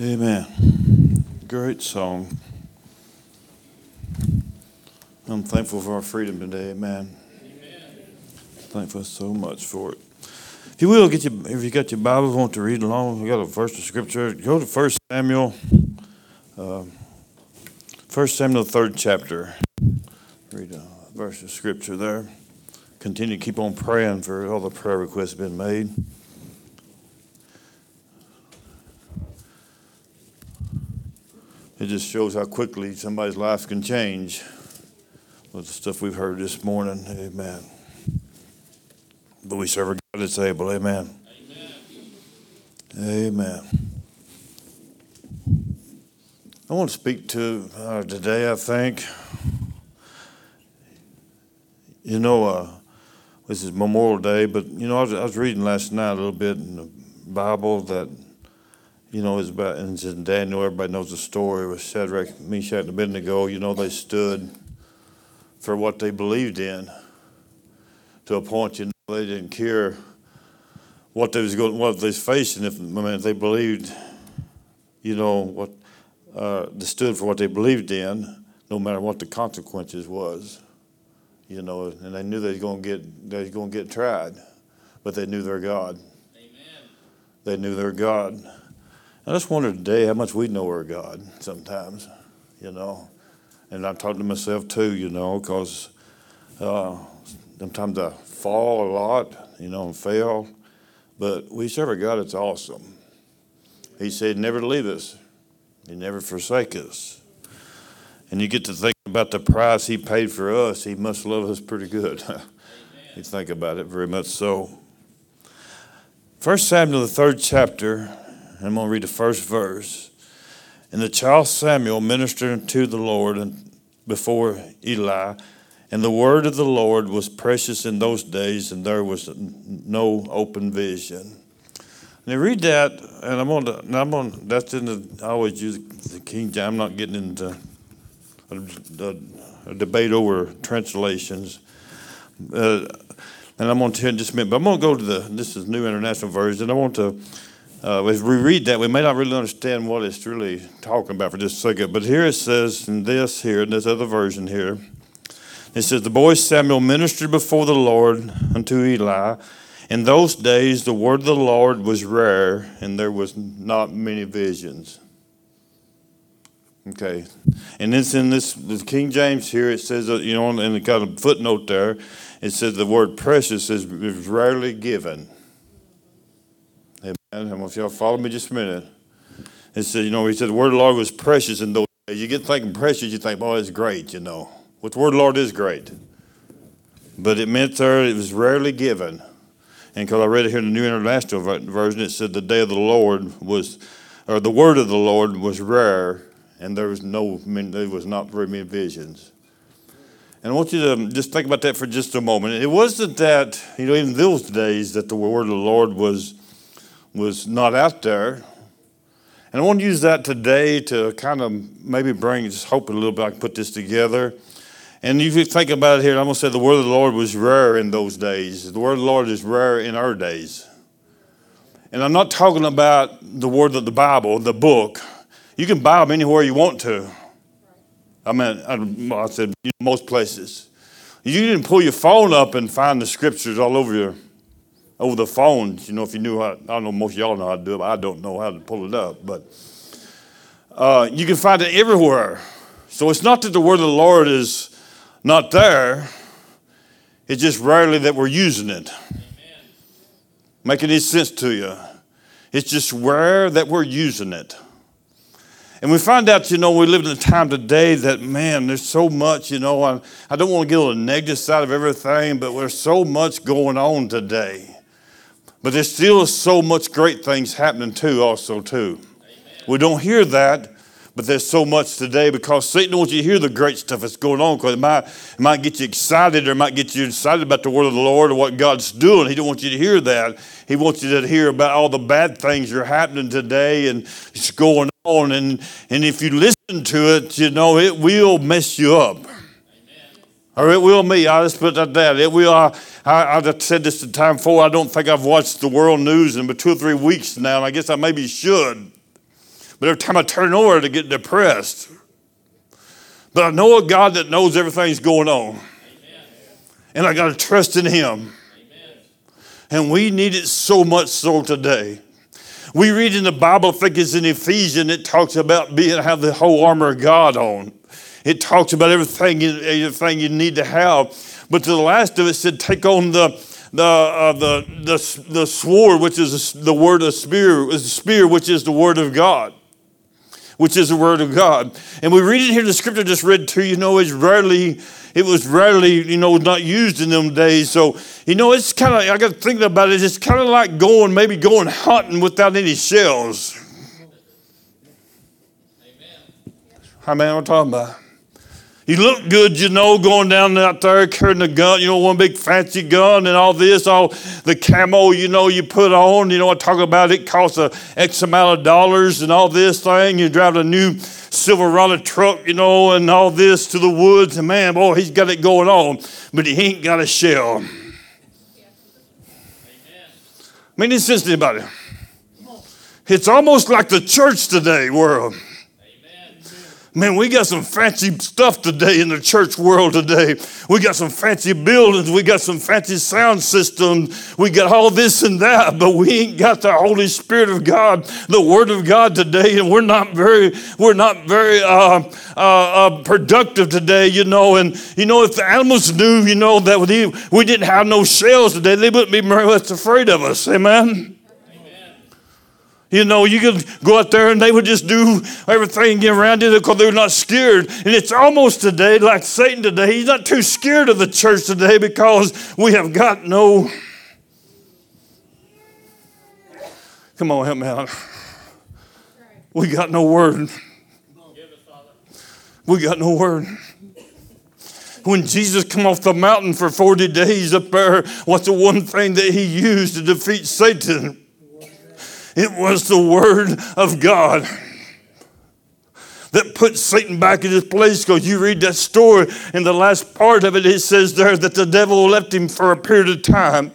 Amen. Great song. I'm thankful for our freedom today. Amen. Amen. Thankful so much for it. If you will, get your, if you got your Bibles, want to read along, we got a verse of scripture. Go to First Samuel, uh, Samuel, third chapter. Read a verse of scripture there. Continue to keep on praying for all the prayer requests been made. It just shows how quickly somebody's life can change with the stuff we've heard this morning. Amen. But we serve a God that's able. Amen. Amen. Amen. I want to speak to uh, today, I think. You know, uh, this is Memorial Day, but you know, I was, I was reading last night a little bit in the Bible that you know, it's about, and it's in Daniel, everybody knows the story with Shadrach, Meshach, and Abednego. You know, they stood for what they believed in to a point, you know, they didn't care what they was going, what they was facing. If, I mean, if they believed, you know, what, uh, they stood for what they believed in, no matter what the consequences was, you know, and they knew they was going to get, they was going to get tried, but they knew their God. Amen. They knew their God. I just wonder today how much we know our God sometimes, you know. And I'm talking to myself too, you know, because uh, sometimes I fall a lot, you know, and fail. But we serve a God that's awesome. He said, never leave us, He never forsake us. And you get to think about the price He paid for us, He must love us pretty good. you think about it very much so. First Samuel, the third chapter, I'm going to read the first verse. And the child Samuel ministered to the Lord before Eli, and the word of the Lord was precious in those days, and there was no open vision. I read that, and I'm on the, I'm on, that's in the, I always use the King James. I'm not getting into a, a, a debate over translations. Uh, and I'm going to tell you just a minute, but I'm going to go to the, this is New International Version. I want to uh, as we read that, we may not really understand what it's really talking about for just a second. But here it says in this here, in this other version here, it says, The boy Samuel ministered before the Lord unto Eli. In those days, the word of the Lord was rare, and there was not many visions. Okay. And it's in this, the King James here, it says, you know, and it got a footnote there, it says the word precious is, is rarely given. And if y'all oh, follow me just a minute. It said, you know, he said the word of the Lord was precious in those days. You get thinking precious, you think, oh, it's great, you know. What the word of the Lord is great. But it meant there it was rarely given. And because I read it here in the New International Version, it said the day of the Lord was, or the word of the Lord was rare, and there was no, there was not very many visions. And I want you to um, just think about that for just a moment. It wasn't that, you know, in those days that the word of the Lord was was not out there. And I want to use that today to kind of maybe bring, just hope a little bit I can put this together. And if you think about it here, I'm going to say the word of the Lord was rare in those days. The word of the Lord is rare in our days. And I'm not talking about the word of the Bible, the book. You can buy them anywhere you want to. I mean, I, said most places. You didn't pull your phone up and find the scriptures all over your over the phones. You know, if you knew how, I don't know, most of y'all know how to do it, but I don't know how to pull it up. But uh, you can find it everywhere. So it's not that the word of the Lord is not there, it's just rarely that we're using it. Make any sense to you? It's just rare that we're using it. And we find out, you know, we live in a time today that, man, there's so much, you know, I, I don't want to get on the negative side of everything, but there's so much going on today. But there's still so much great things happening too, also too. Amen. We don't hear that, but there's so much today because Satan wants you to hear the great stuff that's going on because it might, it might get you excited or it might get you excited about the word of the Lord or what God's doing. He don't want you to hear that. He wants you to hear about all the bad things that are happening today and it's going on. And, and if you listen to it, you know, it will mess you up. Or it will me. I just put that down. It will. I, I, I said this the time before. I don't think I've watched the world news in two or three weeks now, and I guess I maybe should. But every time I turn over, to get depressed. But I know a God that knows everything's going on. Amen. And I got to trust in Him. Amen. And we need it so much so today. We read in the Bible, I think it's in Ephesians, it talks about being have the whole armor of God on. It talks about everything, everything you need to have. But to the last of it said, take on the the, uh, the, the, the sword, which is the word of spear, is the spear, which is the word of God which is the word of God. And we read it here, the scripture just read to you know, it's rarely, it was rarely, you know, not used in them days. So, you know, it's kind of, I got to think about it, it's kind of like going, maybe going hunting without any shells. Amen. How many I'm talking about? You look good, you know, going down out there carrying a gun, you know, one big fancy gun and all this, all the camo, you know, you put on. You know, I talk about it costs a X amount of dollars and all this thing. You drive a new Silverado truck, you know, and all this to the woods, and man, boy, he's got it going on, but he ain't got a shell. I mean, it's just anybody. It's almost like the church today, world. Man, we got some fancy stuff today in the church world today. We got some fancy buildings. We got some fancy sound systems. We got all this and that, but we ain't got the Holy Spirit of God, the Word of God today, and we're not very, we're not very uh, uh, uh, productive today, you know. And you know, if the animals knew, you know, that we, didn't have no shells today, they wouldn't be very much afraid of us. Amen. You know, you could go out there and they would just do everything and get around it because they're not scared. And it's almost today, like Satan today, he's not too scared of the church today because we have got no. Come on, help me out. We got no word. We got no word. When Jesus come off the mountain for 40 days up there, what's the one thing that he used to defeat Satan? It was the Word of God that put Satan back in his place. Because you read that story, in the last part of it, it says there that the devil left him for a period of time.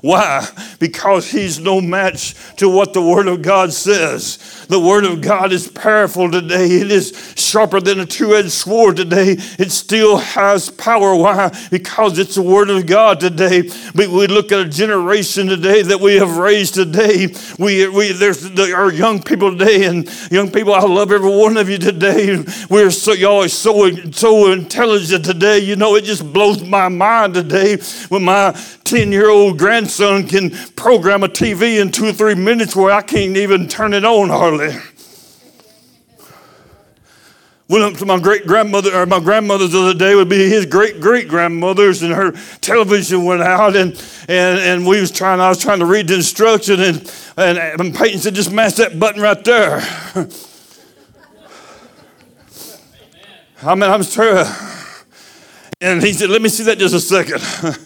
Why? Because he's no match to what the Word of God says. The Word of God is powerful today. It is sharper than a two edged sword today. It still has power. Why? Because it's the Word of God today. But we look at a generation today that we have raised today. We, we there's the, our young people today, and young people, I love every one of you today. We're so y'all are so so intelligent today. You know, it just blows my mind today when my 10 year old grandson can program a TV in two or three minutes where I can't even turn it on hardly. Went up to my great grandmother, or my grandmother's the other day would be his great great grandmother's, and her television went out, and, and, and we was trying, I was trying to read the instruction, and, and, and Peyton said, just mash that button right there. I mean, I'm sure. And he said, let me see that just a second.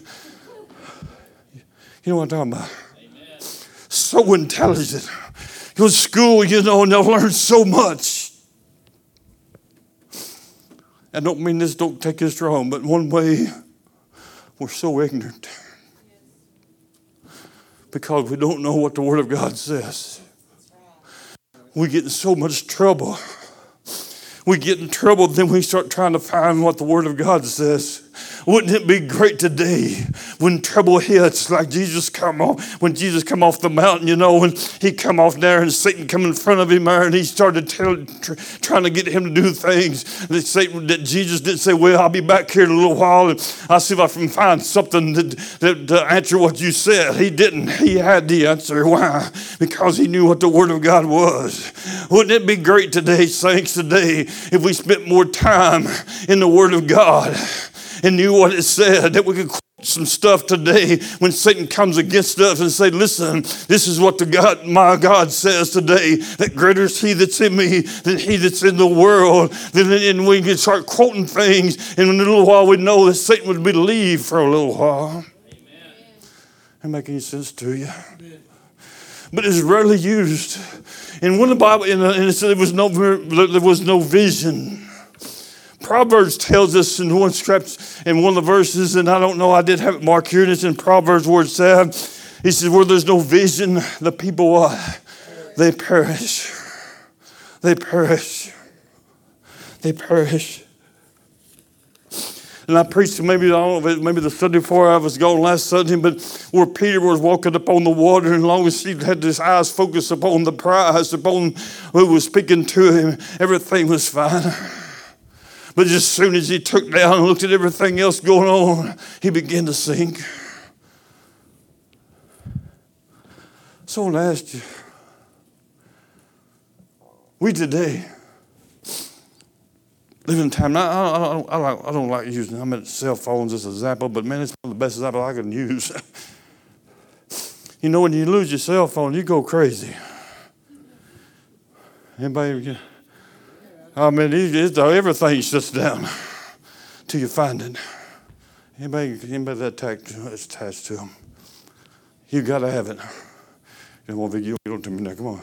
You know what I'm talking about? So intelligent. Go to school, you know, and they'll learn so much. I don't mean this, don't take this wrong, but one way we're so ignorant because we don't know what the Word of God says. We get in so much trouble. We get in trouble, then we start trying to find what the Word of God says. Wouldn't it be great today when trouble hits, like Jesus come off, when Jesus come off the mountain, you know, when he come off there and Satan come in front of him there and he started tell, tr- trying to get him to do things that Satan, that Jesus didn't say, well, I'll be back here in a little while and I'll see if I can find something that, that, to answer what you said. He didn't. He had the answer. Why? Because he knew what the Word of God was. Wouldn't it be great today, saints, today, if we spent more time in the Word of God? And knew what it said, that we could quote some stuff today when Satan comes against us and say, listen, this is what the God, my God says today, that greater is he that's in me than he that's in the world. Then we can start quoting things, and in a little while we know that Satan would believe for a little while. Amen. That make any sense to you? But it's rarely used. And when the Bible, and it said there was no, there was no vision. Proverbs tells us in one script, in one of the verses, and I don't know, I did have it marked here, and it's in Proverbs where it said, he says, where there's no vision, the people, uh, they perish. they perish. They perish. And I preached maybe, I don't know, maybe the Sunday before I was gone last Sunday, but where Peter was walking upon the water, and long as he had his eyes focused upon the prize, upon who was speaking to him, everything was fine. But as soon as he took down and looked at everything else going on, he began to sink. So I want to you, we today, living in time. I, I, I, don't, I don't like using I mean, cell phones as an example, but man, it's one of the best examples I can use. you know, when you lose your cell phone, you go crazy. Anybody? I mean, it's, everything shuts down till you find it. Anybody, anybody that attached, attached to them, you got to have it. You don't want to don't tell me now. Come on.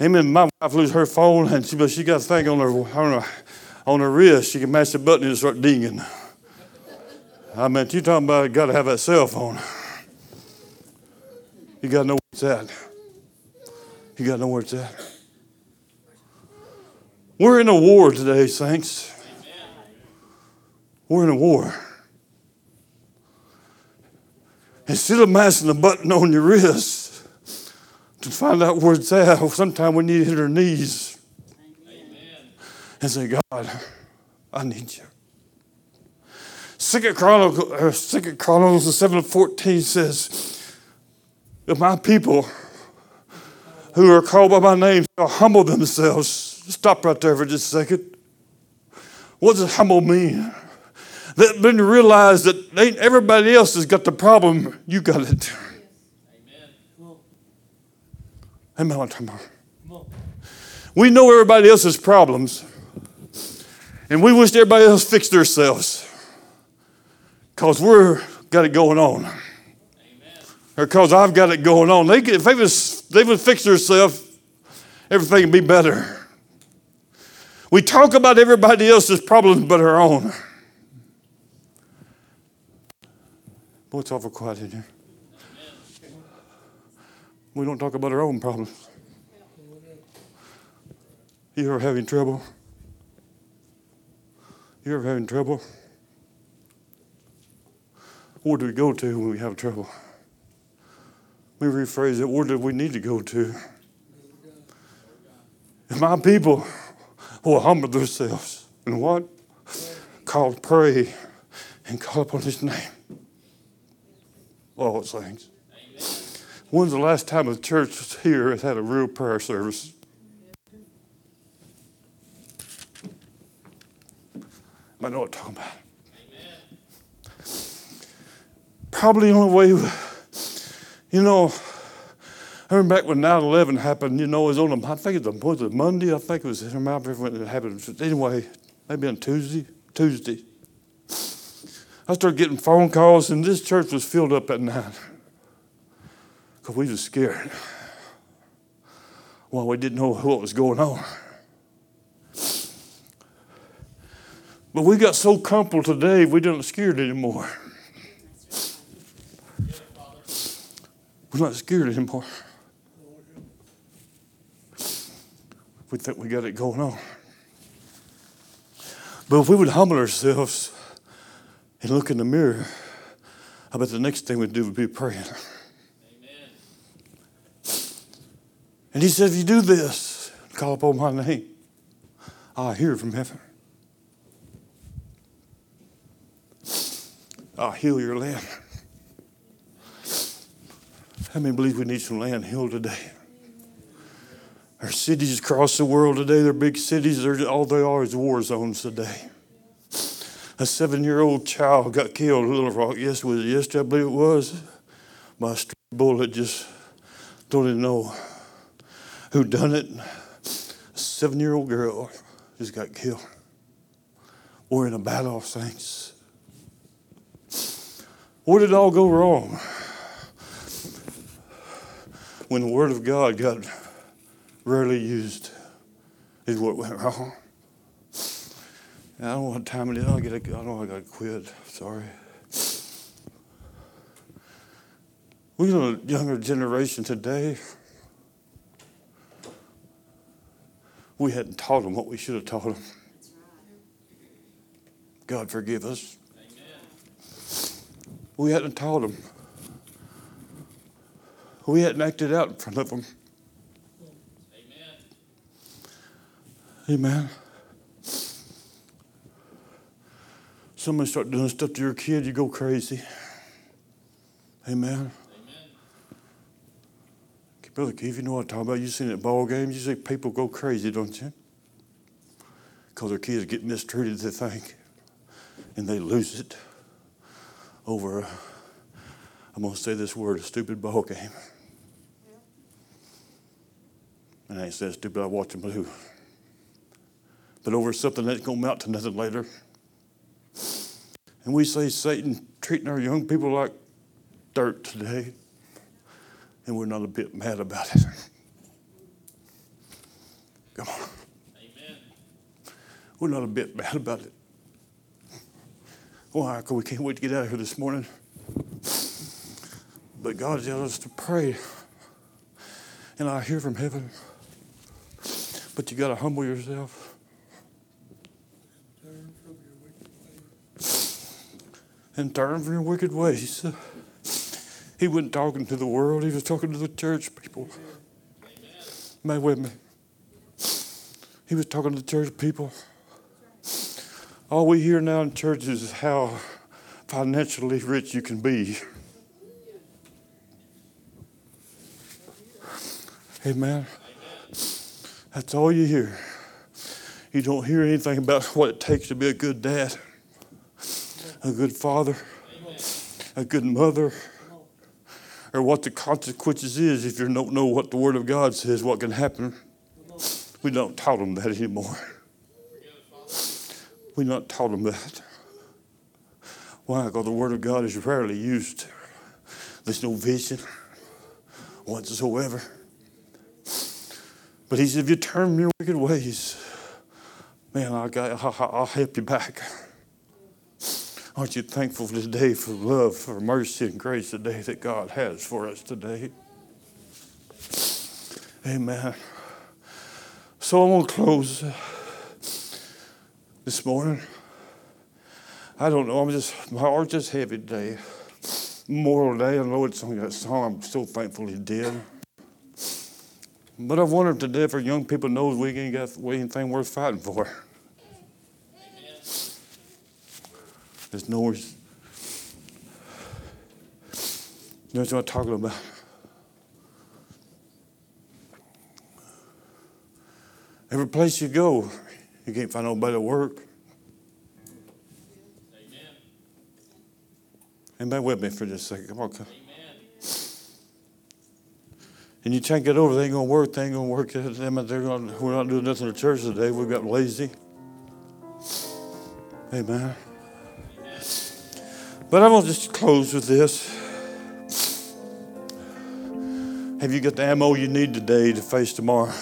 Amen. My wife lose her phone, and she, but she got a thing on her, on her, on her wrist. She can mash the button and start dinging. I mean, you talking about got to have that cell phone. You got to know where it's at. You got to know where it's at. We're in a war today, saints. We're in a war. Instead of mashing the button on your wrist, to find out where it's at. Sometimes we need to hit our knees and say, God, I need you. Second Chronicles, uh, Second Chronicles 7 14 says, If my people who are called by my name shall humble themselves. Stop right there for just a second. What does humble mean? That when you realize that ain't everybody else has got the problem, you got it. Amen. We know everybody else's problems, and we wish everybody else fixed themselves because we're got it going on. Amen. Or because I've got it going on. They, if they would, they would fix themselves, everything would be better. We talk about everybody else's problems but our own. Boy, it's awful quiet in here. We don't talk about our own problems. You ever having trouble? You ever having trouble? Where do we go to when we have trouble? We rephrase it, where do we need to go to? My people will humble themselves and what? Call, pray, and call upon his name. All those things. When's the last time a church was here has had a real prayer service? I know what I'm talking about. Amen. Probably the only way, you know, I remember back when 9 11 happened, you know, it was on a, I think it was, was it Monday? I think it was, I remember when it happened. Anyway, maybe on Tuesday. Tuesday. I started getting phone calls, and this church was filled up at night because we were scared. Well, we didn't know what was going on. But we got so comfortable today, we don't scared anymore. We're not scared anymore. We think we got it going on. But if we would humble ourselves and look in the mirror, I bet the next thing we'd do would be praying. Amen. And he said, If you do this, call upon my name, I'll hear from heaven. I'll heal your land. How many believe we need some land healed today? Our cities across the world today, they're big cities, they're, all they are is war zones today. A seven year old child got killed in Little Rock. Yes, was it yesterday? I believe it was. By bullet, just don't even know who done it. A seven year old girl just got killed. We're in a battle of saints. Where did all go wrong? When the Word of God got rarely used, is what went wrong. I don't know what time it is. I get. I don't know I got to quit. Sorry. We got a younger generation today we hadn't taught them what we should have taught them. God forgive us. We hadn't taught them. We hadn't acted out in front of them. Amen. Somebody start doing stuff to your kid, you go crazy. Amen. Amen. Brother Keith, you know what I'm talking about. You seen it at ball games. You see people go crazy, don't you? Because their kids get mistreated, they think, and they lose it over, i I'm going to say this word, a stupid ball game. And I ain't said stupid, I watch them lose. But over something that's going to mount to nothing later. And we say Satan treating our young people like dirt today, and we're not a bit mad about it. Come on. Amen. We're not a bit mad about it. Why? Because we can't wait to get out of here this morning. But God tells us to pray. And I hear from heaven. But you got to humble yourself. And turn from your wicked ways. He wasn't talking to the world, he was talking to the church people. Man with me. He was talking to the church people. All we hear now in churches is how financially rich you can be. Amen. That's all you hear. You don't hear anything about what it takes to be a good dad a good father, a good mother, or what the consequences is if you don't know what the Word of God says, what can happen. We don't taught them that anymore. We don't taught them that. Why? Because the Word of God is rarely used. There's no vision whatsoever. But he said, if you turn your wicked ways, man, I'll, I'll help you back. Aren't you thankful today for love, for mercy, and grace today that God has for us today? Amen. So I'm going to close uh, this morning. I don't know. I'm just, my heart's just heavy today. Memorial Day, I know it's only that song. I'm so thankful he did. But I wonder if today, for young people knows we ain't got anything worth fighting for. There's no words. That's what I'm talking about. Every place you go, you can't find nobody to work. Amen. Anybody with me for just a second? Come on, come. Amen. And you can't get over, they ain't going to work, they ain't going to work. They're gonna, we're not doing nothing in the church today. We got lazy. Amen. But going to just close with this. Have you got the ammo you need today to face tomorrow?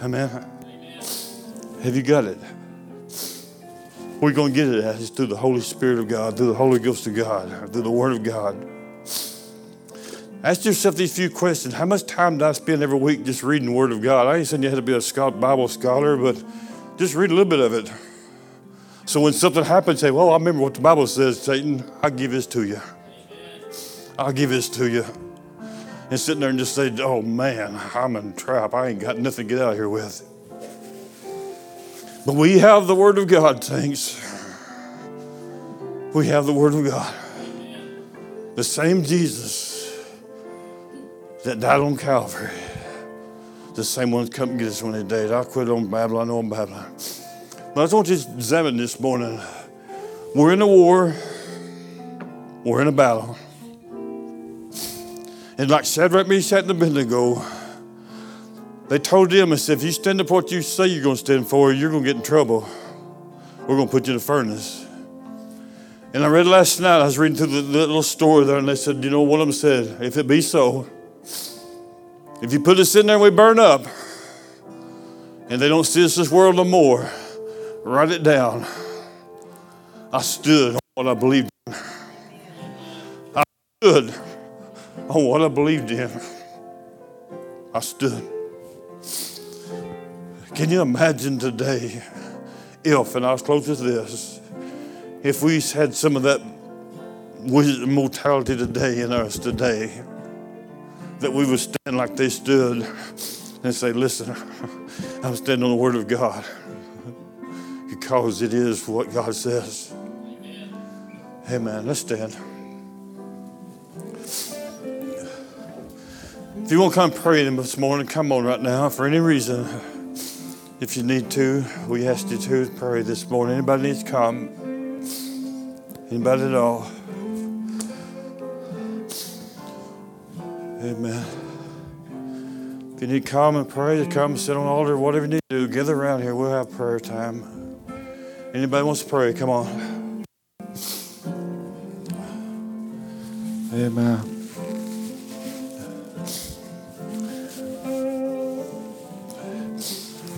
Amen. Have you got it? We're going to get it at through the Holy Spirit of God, through the Holy Ghost of God, through the Word of God. Ask yourself these few questions. How much time do I spend every week just reading the Word of God? I ain't saying you have to be a Bible scholar, but just read a little bit of it. So when something happens, say, Well, I remember what the Bible says, Satan, I'll give this to you. I'll give this to you. And sitting there and just say, Oh man, I'm in trap. I ain't got nothing to get out of here with. But we have the Word of God, thanks. We have the Word of God. The same Jesus that died on Calvary, the same one's come and get us when he died. I quit on Babylon, I know on Babylon. But I just want you to examine this morning. We're in a war, we're in a battle. And like Shadrach, Meshach, and Abednego, they told them I said, if you stand up for what you say you're going to stand for, you're going to get in trouble. We're going to put you in the furnace. And I read last night, I was reading through the, the little story there, and they said, you know, one of them said, if it be so, if you put us in there and we burn up, and they don't see us this world no more, Write it down. I stood on what I believed in. I stood on what I believed in. I stood. Can you imagine today if, and I'll close with this, if we had some of that mortality today in us today, that we would stand like they stood and say, Listen, I'm standing on the Word of God because it is what God says. Amen. Let's stand. If you want to come pray this morning, come on right now for any reason. If you need to, we ask you to pray this morning. Anybody needs to come? Anybody at all? Amen. If you need to come and pray, come sit on the altar, whatever you need to do, gather around here. We'll have prayer time. Anybody wants to pray? Come on. Amen.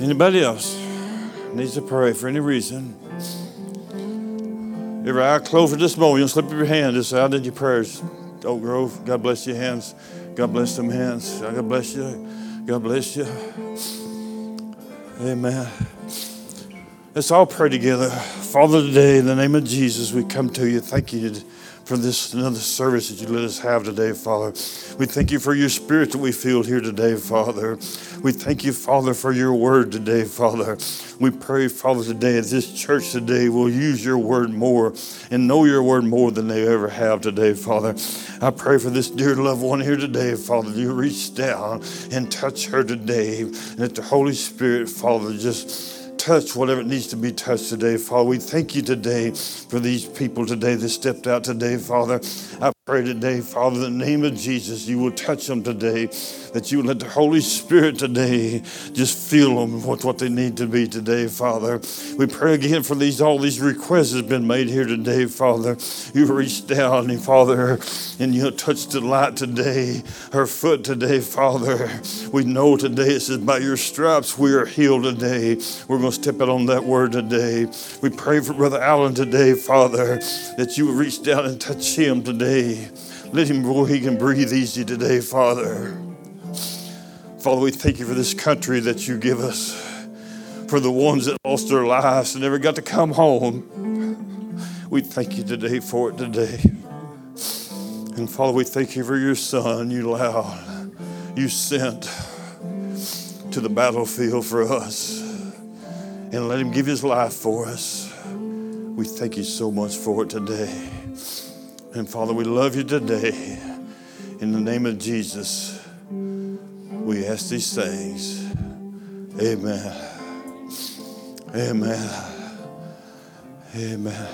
Anybody else needs to pray for any reason? Every eye closed for this moment, you'll slip up your hand. Just say, I did your prayers. Oak Grove, God bless your hands. God bless them hands. God bless you. God bless you. Amen. Let's all pray together. Father, today, in the name of Jesus, we come to you. Thank you for this another service that you let us have today, Father. We thank you for your spirit that we feel here today, Father. We thank you, Father, for your word today, Father. We pray, Father, today that this church today will use your word more and know your word more than they ever have today, Father. I pray for this dear loved one here today, Father. You reach down and touch her today, and that the Holy Spirit, Father, just touch whatever it needs to be touched today, Father. We thank you today for these people today that stepped out today, Father. I pray today, Father, in the name of Jesus, you will touch them today, that you let the Holy Spirit today just fill them with what they need to be today, Father. We pray again for these all these requests that have been made here today, Father. You reached down and Father, and you touched the light today, her foot today, Father. We know today it says by your stripes we are healed today. We're going to step out on that word today. We pray for Brother Allen today, Father, that you reach down and touch him today. Let him where he can breathe easy today, Father. Father, we thank you for this country that you give us, for the ones that lost their lives and never got to come home. We thank you today for it today. And Father, we thank you for your son you allowed, you sent to the battlefield for us and let him give his life for us. We thank you so much for it today. And Father, we love you today. In the name of Jesus, we ask these things. Amen. Amen. Amen.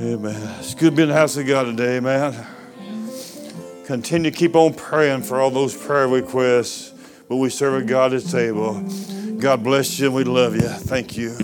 Amen. It's good to be in the house of God today, man. Continue to keep on praying for all those prayer requests. But we serve a God at table. God bless you and we love you. Thank you.